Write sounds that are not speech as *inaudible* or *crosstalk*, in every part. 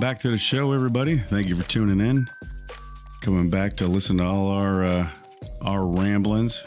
Welcome back to the show, everybody. Thank you for tuning in. Coming back to listen to all our uh, our ramblings.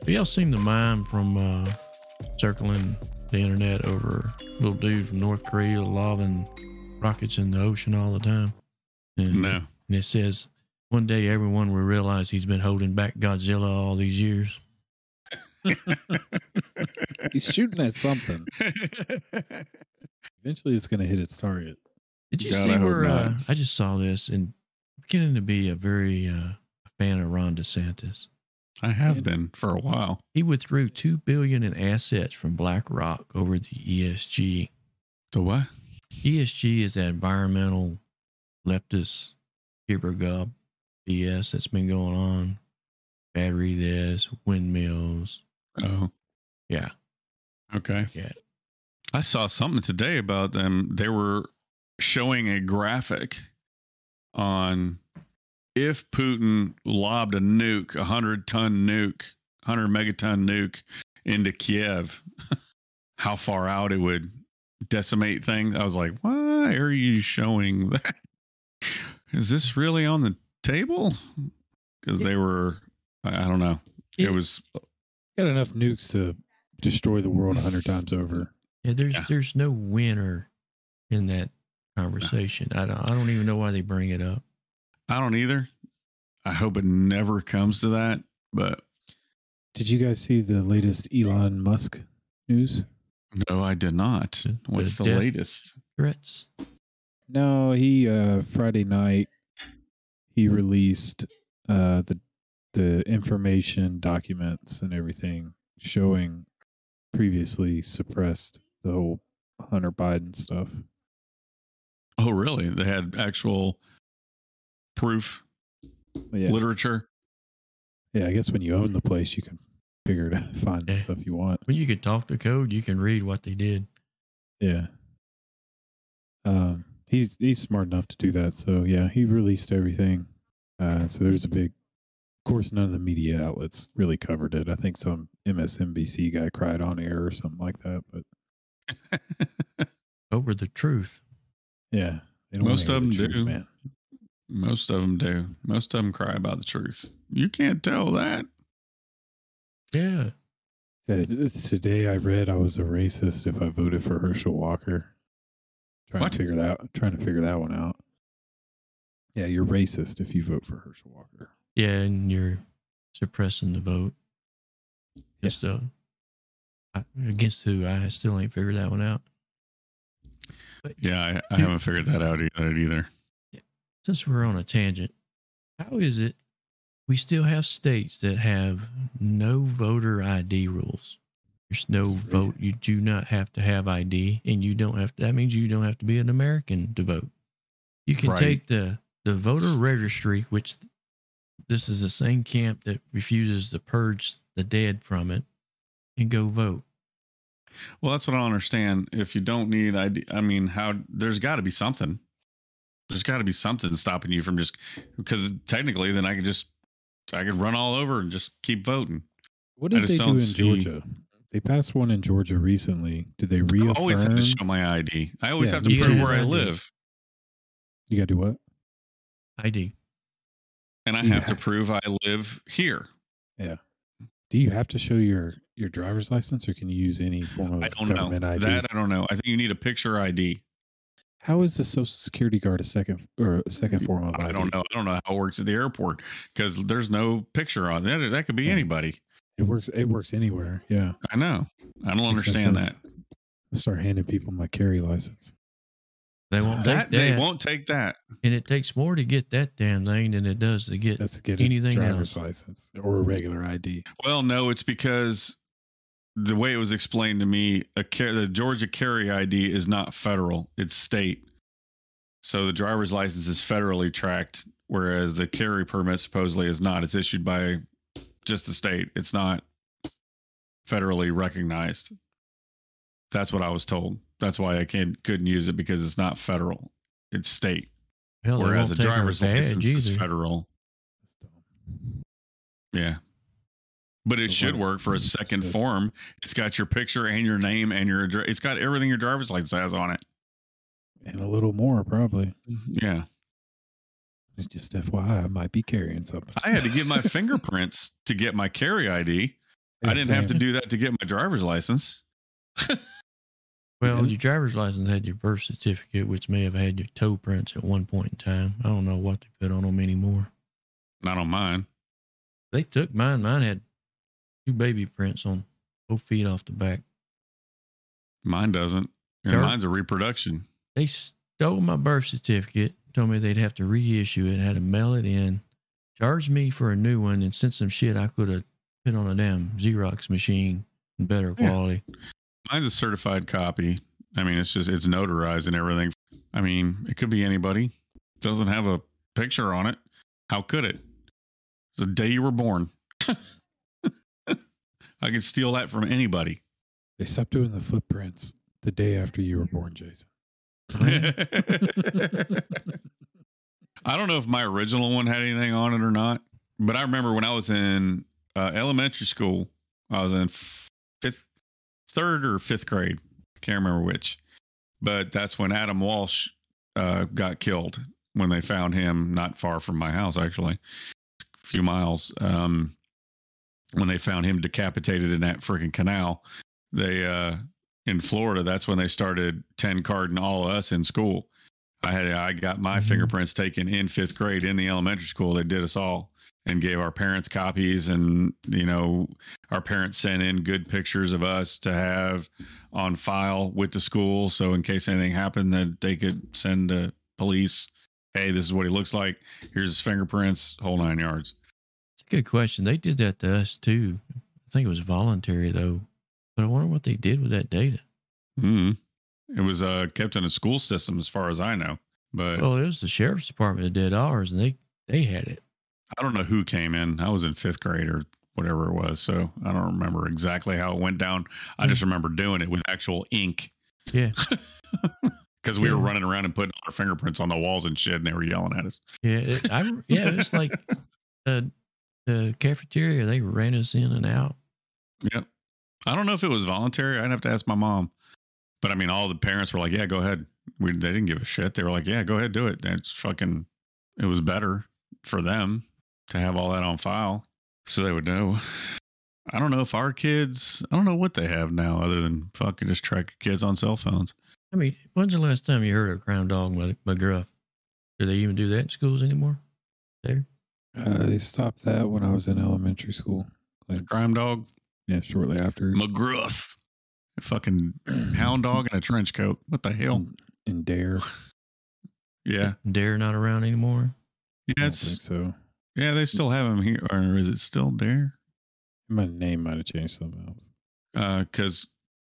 Have y'all seen the mime from uh, circling the internet over little dude from North Korea lobbing rockets in the ocean all the time? And, No. And it says, one day everyone will realize he's been holding back Godzilla all these years. He's shooting at something. *laughs* Eventually, it's going to hit its target. Did you God, see I where uh. I just saw this and beginning to be a very uh, fan of Ron DeSantis. I have been for a while. He withdrew two billion in assets from BlackRock over the ESG. The what? ESG is that environmental leftist gibbergob BS that's been going on. Battery this, windmills. Oh, Yeah, okay. yeah. I saw something today about them. They were showing a graphic on if Putin lobbed a nuke, a hundred ton nuke, hundred megaton nuke into Kiev, *laughs* how far out it would decimate things. I was like, why are you showing *laughs* that? Is this really on the table? Because they were, I I don't know. Yeah. It was Got enough nukes to destroy the world a hundred times over. Yeah, there's Yeah. there's no winner in that conversation. I don't I don't even know why they bring it up. I don't either. I hope it never comes to that. But Did you guys see the latest Elon Musk news? no, I did not. What's the the, latest? Threats. No, he uh Friday night he released uh the the information documents and everything showing previously suppressed the whole Hunter Biden stuff. Oh, really? They had actual proof, yeah, literature. yeah, I guess when you own the place you can figure to *laughs* find the stuff you want. When you can talk to code, you can read what they did. Yeah. Um, he's he's smart enough to do that. So yeah, he released everything. Uh, so there's a big. Of course, none of the media outlets really covered it. I think some MSNBC guy cried on air or something like that. But Over the truth. Yeah, Most of them the truth, do. man. Most of them do. Most of them cry about the truth. You can't tell that. Yeah. Uh, Today I read I was a racist if I voted for Herschel Walker. Trying What? to figure that trying to figure that one out. Yeah, you're racist if you vote for Herschel Walker. Yeah, and you're suppressing the vote. Just uh, I- against who? I still ain't figured that one out. But Yeah, I, I Dude. haven't figured that out either. either. since we're on a tangent, how is it we still have states that have no voter ID rules? There's no That's vote. crazy. You do not have to have ID, and you don't have. To, that means you don't have to be an American to vote. You can Right. take the the voter registry, which this is the same camp that refuses to purge the dead from it, and go vote. Well, that's what I don't understand. If you don't need ID, I mean, how there's got to be something. There's got to be something stopping you from just because technically, then I could just I could run all over and just keep voting. What I did they do in see- Georgia? They passed one in Georgia recently. Did they I always have to show my ID. I always Yeah, have to prove gotta where I live, you got to do what? ID. and I You have to prove I live here. Yeah. Do you have to show your your driver's license, or can you use any form of I don't know government ID? that. I don't know. I think you need a picture ID. How is the Social Security card a second or a second mm, form of ID? I don't know. I don't know how it works at the airport because there's no picture on that. That could be Yeah. anybody. It works. It works anywhere. Yeah. I know. I don't understand that. I'll start handing people my carry license. They won't That take that, they won't take that. and it takes more to get that damn thing than it does to get That's to get Anything a driver's else. license or a regular ID. Well, no, it's because the way it was explained to me, a car- the Georgia carry ID is not federal; it's state. So the driver's license is federally tracked, whereas the carry permit supposedly is not. It's issued by just the state. It's not federally recognized. That's what I was told. That's why I can't couldn't use it because it's not federal; it's state. Hell, whereas a won't take our driver's license is federal. Yeah. But it should work for a second form. It's got your picture and your name and your address. It's got everything your driver's license has on it. and a little more probably. Mm-hmm. Yeah. It's just FYI, I might be carrying something. I had to get my *laughs* fingerprints to get my carry ID. I didn't have to do that to get my driver's license. *laughs* Well, your driver's license had your birth certificate, which may have had your toe prints at one point in time. I don't know what they put on them anymore. Not on mine. They took mine. Mine had two baby prints on both feet off the back. Mine doesn't. And mine's a reproduction. They stole my birth certificate, told me they'd have to reissue it, had to mail it in, charged me for a new one, and sent some shit I could have put on a damn Xerox machine in better Yeah. quality. Mine's a certified copy. I mean, it's just it's notarized and everything. I mean, it could be anybody. doesn't have a picture on it. How could it? It's the day you were born. *laughs* I could steal that from anybody. They stopped doing the footprints the day after you were born, Jason. *laughs* I don't know if my original one had anything on it or not, but I remember when I was in uh, elementary school, I was in fifth, third or fifth grade. Can't remember which, but that's when Adam Walsh uh, got killed when they found him not far from my house, actually, a few miles. Um, when they found him decapitated in that freaking canal, they uh, in Florida, that's when they started 10 carding all of us in school. I had I got my Mhm. fingerprints taken in fifth grade in the elementary school. They did us all and gave our parents copies, and you know our parents sent in good pictures of us to have on file with the school, so in case anything happened, that they could send the police. Hey, this is what he looks like. Here's his fingerprints. Whole nine yards. It's a good question. They did that to us too. I think it was voluntary though. But I wonder what they did with that data. mm It was uh, kept in a school system, as far as I know. But Well, it was the sheriff's department that did ours, and they they had it. I don't know who came in. I was in fifth grade or whatever it was, so I don't remember exactly how it went down. I just remember doing it with actual ink Yeah, *laughs* because we were running around and putting our fingerprints on the walls and shit, and they were yelling at us. yeah. It, I yeah. It's like *laughs* uh, the cafeteria. They ran us in and out. Yep. I don't know if it was voluntary. I'd have to ask my mom. But I mean, all the parents were like, "Yeah, go ahead." We they didn't give a shit. They were like, "Yeah, go ahead, do it." That's fucking. It was better for them to have all that on file, so they would know. I don't know if our kids. I don't know what they have now, other than fucking just track kids on cell phones. I mean, when's the last time you heard of Crime Dog Mc- McGruff? Do they even do that in schools anymore? There. Uh, they stopped that when I was in elementary school. The crime dog, Yeah, shortly after. McGruff, a fucking hound *clears throat* dog in a trench coat. What the hell? in, in DARE. Yeah, DARE not around anymore. yeah, I don't think so. yeah. They still have him here, or is it still there? My name might have changed something else. because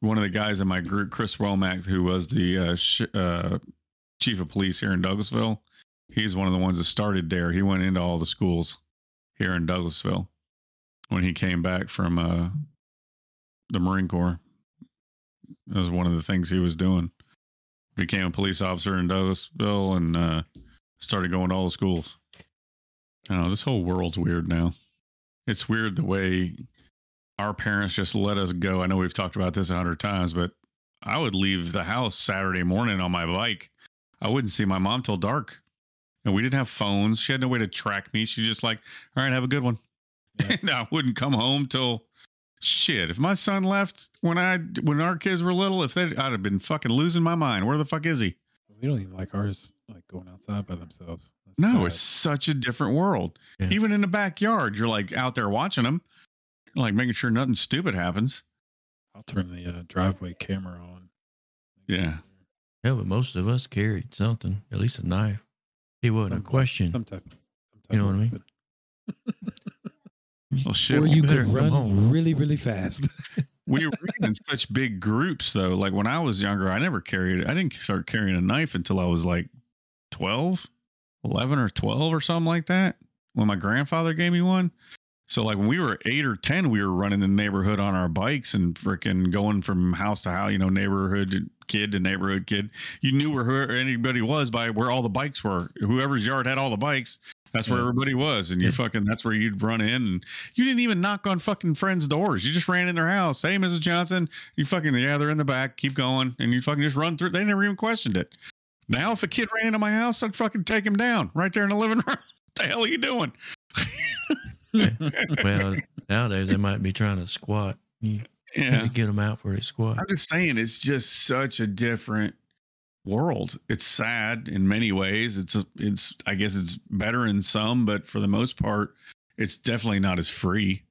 one of the guys in my group, Chris Womack, who was the uh, sh- uh, chief of police here in Douglasville, he's one of the ones that started there. He went into all the schools here in Douglasville when he came back from uh, the Marine Corps. That was one of the things he was doing. Became a police officer in Douglasville and uh, started going to all the schools. I know. This whole world's weird now. It's weird the way our parents just let us go. I know we've talked about this a hundred times, but I would leave the house Saturday morning on my bike. I wouldn't see my mom till dark. And we didn't have phones. She had no way to track me. She just like, all right, have a good one. Yeah. *laughs* And I wouldn't come home till shit. If my son left when I when our kids were little, if they I'd have been fucking losing my mind. Where the fuck is he? We don't even like ours like going outside by themselves. That's No, sad. it's such a different world. Yeah. Even in the backyard, you're like out there watching them, like making sure nothing stupid happens. I'll turn the uh, driveway camera on. Yeah. Yeah, but most of us carried something, at least a knife. It wasn't a question. Some type, some type You know what I mean? weapon. *laughs* Well, shit. or you better could run really, really fast. *laughs* we were in such big groups though. Like when I was younger, I never carried I didn't start carrying a knife until I was like 12, 11 or 12 or something like that. When my grandfather gave me one. So like when we were eight or 10, we were running the neighborhood on our bikes and freaking going from house to house, you know, neighborhood kid to neighborhood kid. You knew where anybody was by where all the bikes were. Whoever's yard had all the bikes. That's where Yeah. everybody was. And you fucking, that's where you'd run in and you didn't even knock on fucking friends' doors. You just ran in their house. Hey, Mrs. Johnson, you fucking, yeah, they're in the back. Keep going. And you fucking just run through. They never even questioned it. Now, if a kid ran into my house, I'd fucking take him down right there in the living room. *laughs* what the hell are you doing? *laughs* *laughs* well, nowadays they might be trying to squat. You yeah. get them out for a squat. I'm just saying, it's just such a different world. It's sad in many ways. It's, a, it's, I guess it's better in some, but for the most part, it's definitely not as free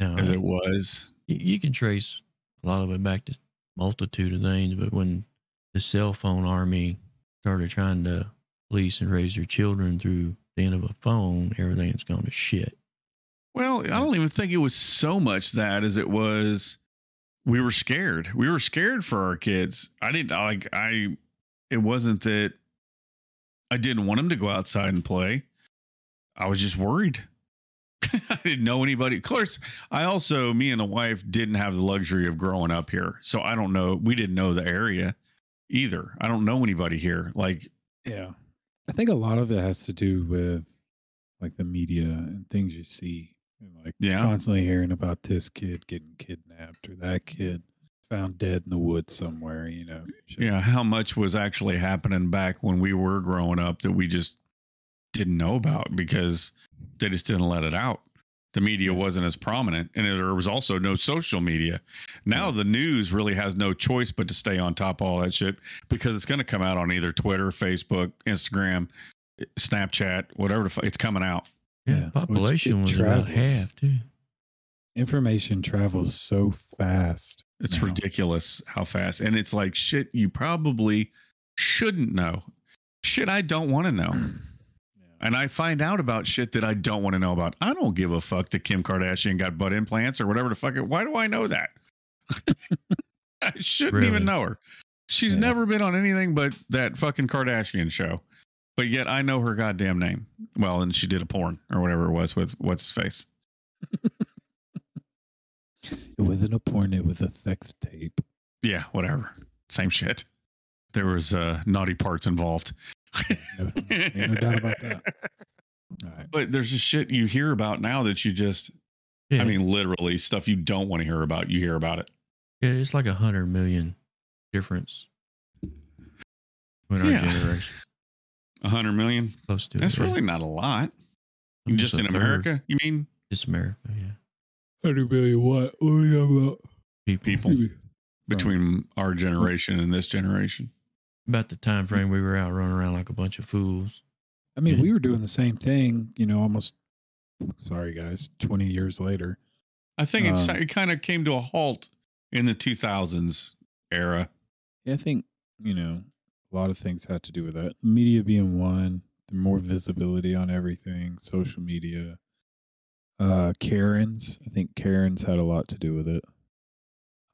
No, as it was. you, you can trace a lot of it back to multitude of things, but when the cell phone army started trying to police and raise their children through the end of a phone, everything's gone to shit. Well, I don't even think it was so much that as it was we were scared. We were scared for our kids. I didn't like I it wasn't that I didn't want them to go outside and play. I was just worried. *laughs* I didn't know anybody. Of course, I also me and the wife didn't have the luxury of growing up here. So I don't know, we didn't know the area either. I don't know anybody here. Like Yeah. I think a lot of it has to do with like the media and things you see. Like Yeah. constantly hearing about this kid getting kidnapped or that kid found dead in the woods somewhere, you know. yeah, how much was actually happening back when we were growing up that we just didn't know about because they just didn't let it out. The media wasn't as prominent, and there was also no social media. Now the news really has no choice but to stay on top of all that shit because it's going to come out on either Twitter, Facebook, Instagram, Snapchat, whatever. It's coming out. Yeah, Yeah, population it was about half too. Information travels so fast. It's now. ridiculous how fast, and it's like shit you probably shouldn't know. Shit I don't want to know. *clears throat* Yeah. and I find out about shit that I don't want to know about. I don't give a fuck that Kim Kardashian got butt implants or whatever the fuck. It, why do I know that? *laughs* I shouldn't Really? even know her. She's Yeah. never been on anything but that fucking Kardashian show. But yet I know her goddamn name. Well, and she did a porn or whatever it was with what's his face. *laughs* It wasn't a porn, it was a sex tape. Yeah, whatever. Same shit. There was uh, naughty parts involved. No, ain't no doubt about that. *laughs* All right. But there's just shit you hear about now that you just, Yeah, I mean, literally stuff you don't want to hear about. You hear about it. yeah, it's like a hundred million difference between our Yeah. generation. A hundred million. Close to That's it. yeah. really not a lot. Almost Just a in third. America, you mean? Just America, yeah. Hundred million what? What are you talking about? People. People between our generation and this generation. About the time frame we were out running around like a bunch of fools. I mean, Yeah. we were doing the same thing, you know, almost sorry guys, 20 years later. I think it's, Um, it kind of came to a halt in the 2000s era. I think, you know, a lot of things had to do with that. Media being one, the more visibility on everything, social media. Uh Karens, I think Karens had a lot to do with it.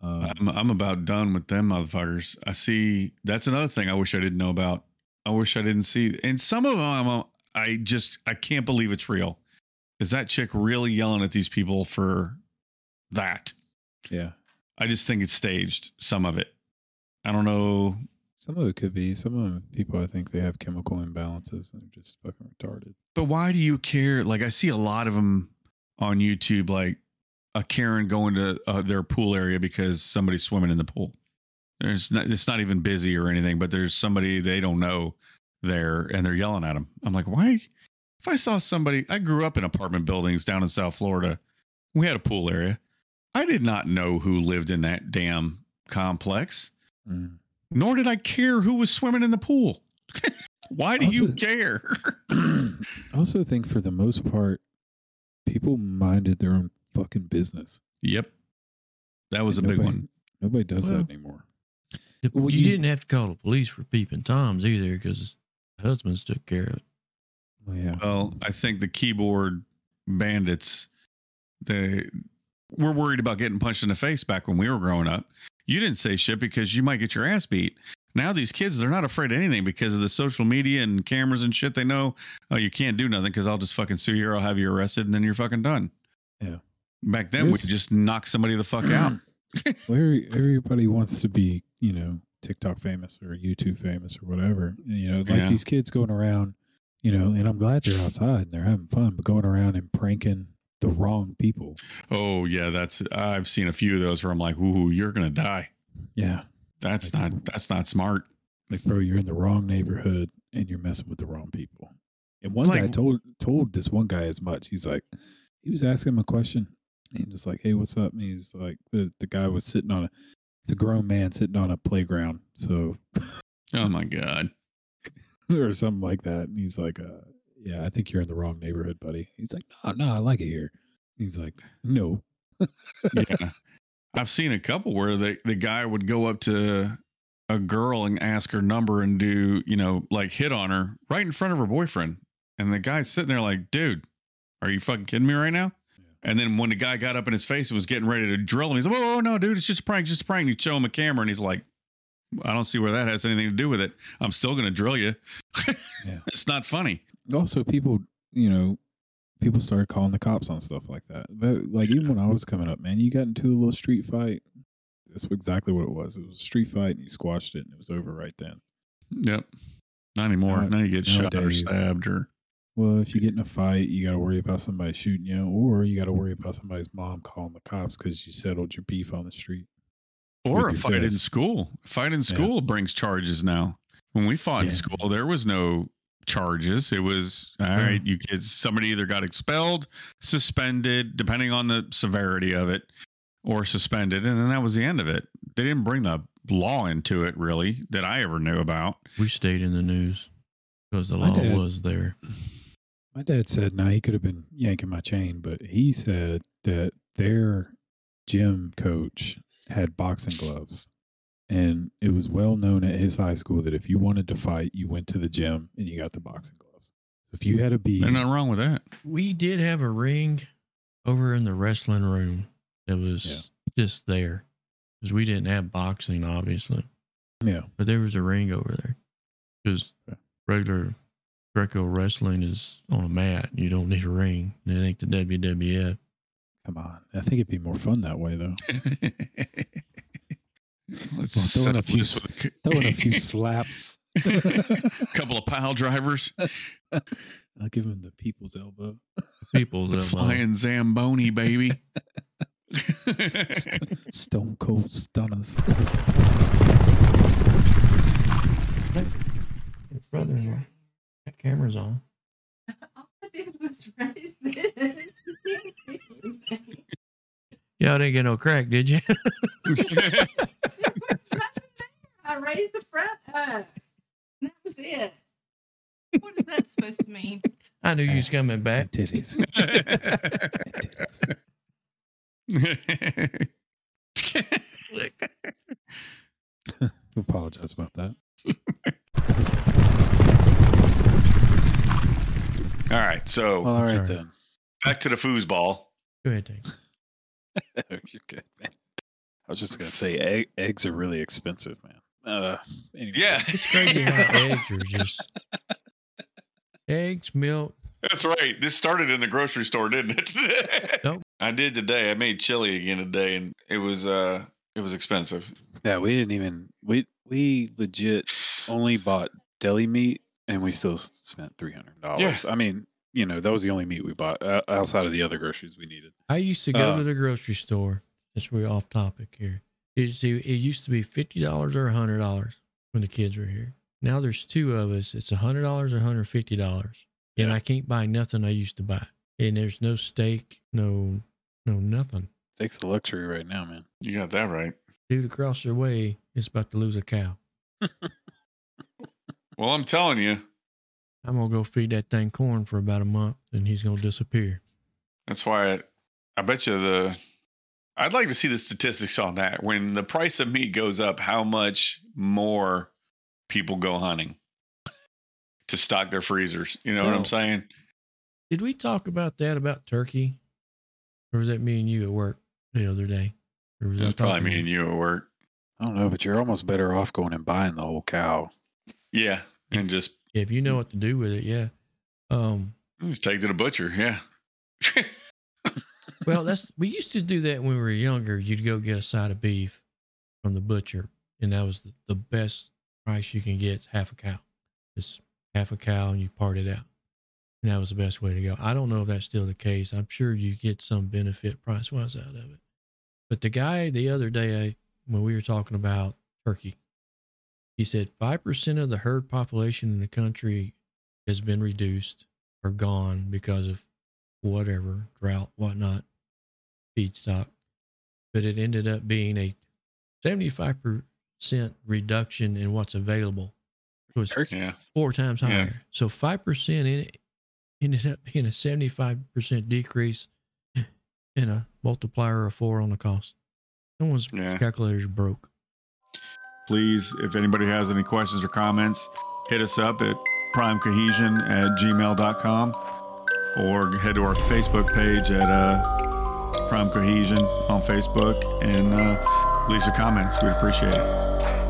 Um, I'm, I'm about done with them motherfuckers. I see. That's another thing I wish I didn't know about. I wish I didn't see. And some of them, I'm, I just, I can't believe it's real. Is that chick really yelling at these people for that? yeah. I just think it's staged, some of it. I don't know. Some of it could be. Some of them people I think they have chemical imbalances and they're just fucking retarded. But why do you care? Like I see a lot of them on YouTube, like a Karen going to uh, their pool area because somebody's swimming in the pool. There's not, it's not even busy or anything, but there's somebody they don't know there, and they're yelling at them. I'm like, why? If I saw somebody, I grew up in apartment buildings down in South Florida. We had a pool area. I did not know who lived in that damn complex, Mm. Nor did I care who was swimming in the pool. *laughs* why do you care? *laughs* *clears throat* I also think for the most part, people minded their own fucking business. Yep. That was a Nobody, big one. Nobody does Well, that anymore. you, Well, you- didn't have to call the police for peeping toms either because husbands took care of it. Well, yeah. Well, I think the keyboard bandits, they were worried about getting punched in the face back when we were growing up. You didn't say shit because you might get your ass beat. Now these kids, they're not afraid of anything because of the social media and cameras and shit. They know, oh, you can't do nothing because I'll just fucking sue you or I'll have you arrested and then you're fucking done. Yeah. Back then, we There's- just knock somebody the fuck out. *clears throat* well, everybody wants to be, you know, TikTok famous or YouTube famous or whatever. You know, like Yeah. these kids going around, you know, and I'm glad they're outside and they're having fun, but going around and pranking the wrong people. Oh yeah, that's I've seen a few of those where I'm like, ooh, you're gonna die. Yeah. That's Like- not that's not smart. Like, bro, you're in the wrong neighborhood and you're messing with the wrong people. And one guy Like- told told this one guy as much. He's like, he was asking him a question and just like, hey, what's up? And he's like, the the guy was sitting on a, it's a grown man sitting on a playground, so Oh my god. *laughs* or something like that. And he's like, uh, yeah, I think you're in the wrong neighborhood, buddy. He's like, no, no, I like it here. He's like, no, Yeah. *laughs* I've seen a couple where the the guy would go up to a girl and ask her number and do, you know, like hit on her right in front of her boyfriend. And the guy's sitting there like, dude, are you fucking kidding me right now? Yeah. And then when the guy got up in his face and was getting ready to drill him, he's like, oh, no, dude, it's just a prank, just a prank. And you show him a camera and he's like, I don't see where that has anything to do with it. I'm still going to drill you. Yeah. *laughs* It's not funny. Also people you know people started calling the cops on stuff like that but like even when i was coming up man you got into a little street fight that's exactly what it was it was a street fight and you squashed it and it was over right then Yep. Not anymore. Now- now you get shot or stabbed or well if you get in a fight you got to worry about somebody shooting you or you got to worry about somebody's mom calling the cops because you settled your beef on the street or a fight in school. A fight in school brings charges now. When we fought in school, there was no charges. It was all Yeah. right. You kids, somebody either got expelled, suspended, depending on the severity of it, or suspended, and then that was the end of it. They didn't bring the law into it really that I ever knew about. We stayed in the news because the law dad- was there. My dad said, "Now he could have been yanking my chain," but he said that their gym coach had boxing gloves, and it was well known at his high school that if you wanted to fight, you went to the gym and you got the boxing gloves. If you had a beef, There's nothing wrong with that. We did have a ring over in the wrestling room that was just there because we didn't have boxing, obviously, yeah, but there was a ring over there because Okay. regular Greco wrestling is on a mat. You don't need a ring. It ain't the WWF. come on. I think it'd be more fun that way, though. *laughs* Let's throw in a few this s- with *laughs* Throw in a few slaps. couple of pile drivers, *laughs* I'll give him the people's elbow. People's elbow. flying zamboni, baby. *laughs* Stone cold stunners. Your brother-in-law. That camera's on. All I did was raise this. Y'all didn't get no crack, did you? *laughs* I raised the front up. That was it. What is that supposed to mean? I knew you was coming back. Titties. Titties. *laughs* *laughs* Apologize about that. All right, so Well, all right sorry. then. back to the foosball. Go ahead, Dave. *laughs* You're good, man. I was just gonna say *laughs* egg, eggs are really expensive, man. Uh, anyway. Yeah, It's crazy how *laughs* eggs are just eggs, milk. that's right. This started in the grocery store, didn't it? Nope. I did today. I made chili again today, and it was uh, it was expensive. Yeah, we didn't even we we legit only bought deli meat, and we still spent three hundred dollars. I mean, you know, that was the only meat we bought uh, outside of the other groceries we needed. I used to go Uh, to the grocery store. Just we're off topic here. It used to, it used to be fifty dollars or hundred dollars when the kids were here. Now there's two of us. It's hundred dollars or hundred fifty dollars, and Yeah. I can't buy nothing I used to buy. And there's no steak, no, no nothing. Takes the luxury right now, man. You got that right. Dude across your way is about to lose a cow. *laughs* Well, I'm telling you, I'm gonna go feed that thing corn for about a month, and he's gonna disappear. that's why I, I bet you the. I'd like to see the statistics on that. When the price of meat goes up, how much more people go hunting to stock their freezers? You know what I'm saying? Did we talk about that about turkey, or was that me and you at work the other day? Or was I That's probably me and you at work. I don't know, but you're almost better off going and buying the whole cow. Yeah, and just, If you know what to do with it, yeah. Um, just take to the butcher. Yeah. *laughs* well, that's we used to do that when we were younger. You'd go get a side of beef from the butcher, and that was the, the best price you can get. It's half a cow. It's half a cow, and you part it out, and that was the best way to go. I don't know if that's still the case. I'm sure you get some benefit price wise out of it. But the guy the other day, when we were talking about turkey, He said 5% of the herd population in the country has been reduced or gone because of whatever, drought, whatnot, feedstock. But it ended up being a 75% reduction in what's available. So it's. Yeah. four times Yeah. higher. So 5% in it ended up being a 75% decrease and a multiplier of four on the cost. Someone's Yeah. calculator's broke. Please, if anybody has any questions or comments, hit us up at primecohesion at gmail.com or head to our Facebook page at uh, Prime Cohesion on Facebook and uh, leave some comments. We'd appreciate it.